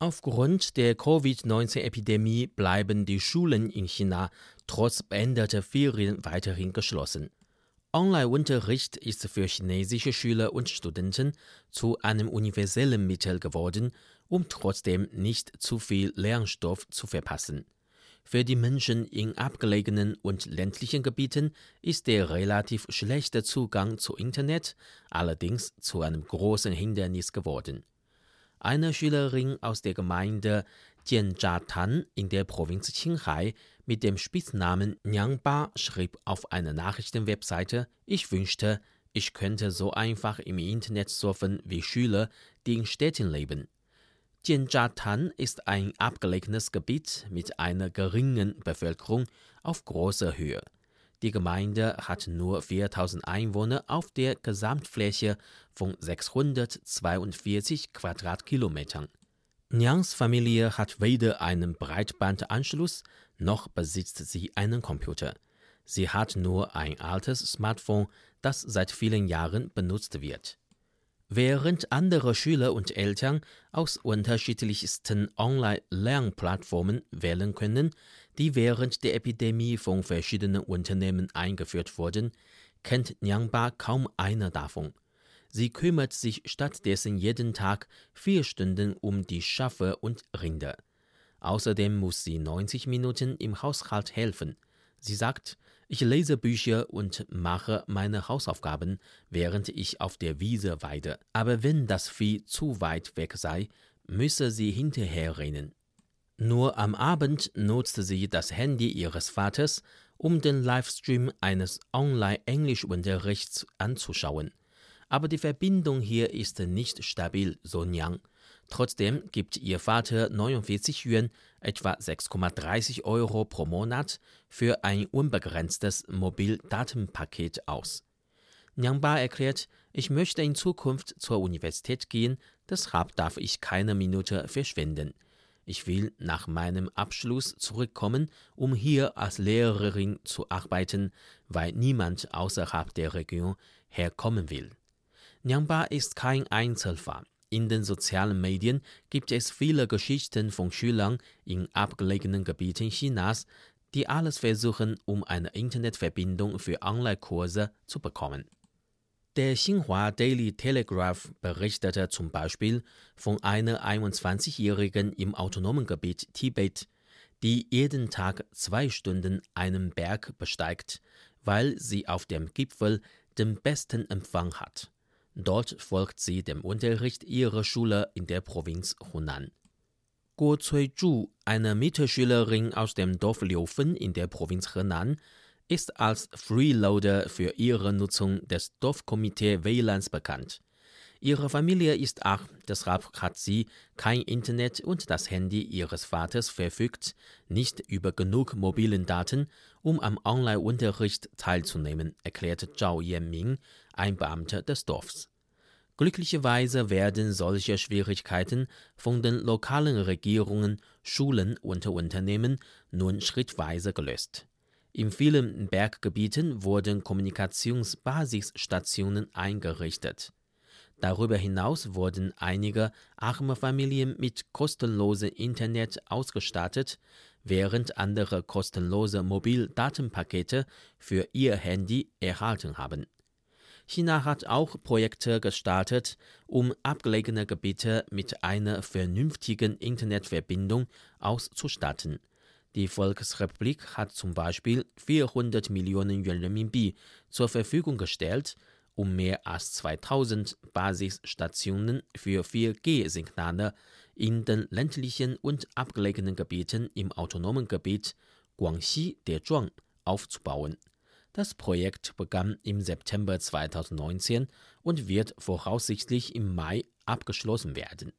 Aufgrund der Covid-19-Epidemie bleiben die Schulen in China trotz beendeter Ferien weiterhin geschlossen. Online-Unterricht ist für chinesische Schüler und Studenten zu einem universellen Mittel geworden, um trotzdem nicht zu viel Lernstoff zu verpassen. Für die Menschen in abgelegenen und ländlichen Gebieten ist der relativ schlechte Zugang zu Internet allerdings zu einem großen Hindernis geworden. Eine Schülerin aus der Gemeinde Jianzhatan in der Provinz Qinghai mit dem Spitznamen Nyangba schrieb auf einer Nachrichtenwebseite, ich wünschte, ich könnte so einfach im Internet surfen wie Schüler, die in Städten leben. Jianzhatan ist ein abgelegenes Gebiet mit einer geringen Bevölkerung auf großer Höhe. Die Gemeinde hat nur 4000 Einwohner auf der Gesamtfläche von 642 Quadratkilometern. Niangs Familie hat weder einen Breitbandanschluss noch besitzt sie einen Computer. Sie hat nur ein altes Smartphone, das seit vielen Jahren benutzt wird. Während andere Schüler und Eltern aus unterschiedlichsten Online-Lernplattformen wählen können, die während der Epidemie von verschiedenen Unternehmen eingeführt wurden, kennt Nyangba kaum einer davon. Sie kümmert sich stattdessen jeden Tag vier Stunden um die Schafe und Rinder. Außerdem muss sie 90 Minuten im Haushalt helfen. Sie sagt, ich lese Bücher und mache meine Hausaufgaben, während ich auf der Wiese weide. Aber wenn das Vieh zu weit weg sei, müsse sie hinterher rennen. Nur am Abend nutzte sie das Handy ihres Vaters, um den Livestream eines Online-Englischunterrichts anzuschauen. Aber die Verbindung hier ist nicht stabil, so Nyang. Trotzdem gibt ihr Vater 49 Yuan, etwa 6,30 Euro pro Monat, für ein unbegrenztes Mobildatenpaket aus. Nyangba erklärt, ich möchte in Zukunft zur Universität gehen, deshalb darf ich keine Minute verschwenden. Ich will nach meinem Abschluss zurückkommen, um hier als Lehrerin zu arbeiten, weil niemand außerhalb der Region herkommen will. Nyangba ist kein Einzelfall. In den sozialen Medien gibt es viele Geschichten von Schülern in abgelegenen Gebieten Chinas, die alles versuchen, um eine Internetverbindung für Online-Kurse zu bekommen. Der Xinhua Daily Telegraph berichtete zum Beispiel von einer 21-Jährigen im autonomen Gebiet Tibet, die jeden Tag zwei Stunden einen Berg besteigt, weil sie auf dem Gipfel den besten Empfang hat. Dort folgt sie dem Unterricht ihrer Schule in der Provinz Hunan. Guo Cui-zhu, eine Mitschülerin aus dem Dorf Liufen in der Provinz Henan, ist als Freeloader für ihre Nutzung des Dorfkomitee WLANs bekannt. Ihre Familie ist arm, deshalb hat sie kein Internet und das Handy ihres Vaters verfügt nicht über genug mobilen Daten, um am Online-Unterricht teilzunehmen, erklärte Zhao Yanming, ein Beamter des Dorfs. Glücklicherweise werden solche Schwierigkeiten von den lokalen Regierungen, Schulen und Unternehmen nun schrittweise gelöst. In vielen Berggebieten wurden Kommunikationsbasisstationen eingerichtet. Darüber hinaus wurden einige arme Familien mit kostenlosem Internet ausgestattet, während andere kostenlose Mobildatenpakete für ihr Handy erhalten haben. China hat auch Projekte gestartet, um abgelegene Gebiete mit einer vernünftigen Internetverbindung auszustatten. Die Volksrepublik hat zum Beispiel 400 Millionen Yuan Renminbi zur Verfügung gestellt, um mehr als 2000 Basisstationen für 4G-Signale in den ländlichen und abgelegenen Gebieten im autonomen Gebiet Guangxi Dezhuang aufzubauen. Das Projekt begann im September 2019 und wird voraussichtlich im Mai abgeschlossen werden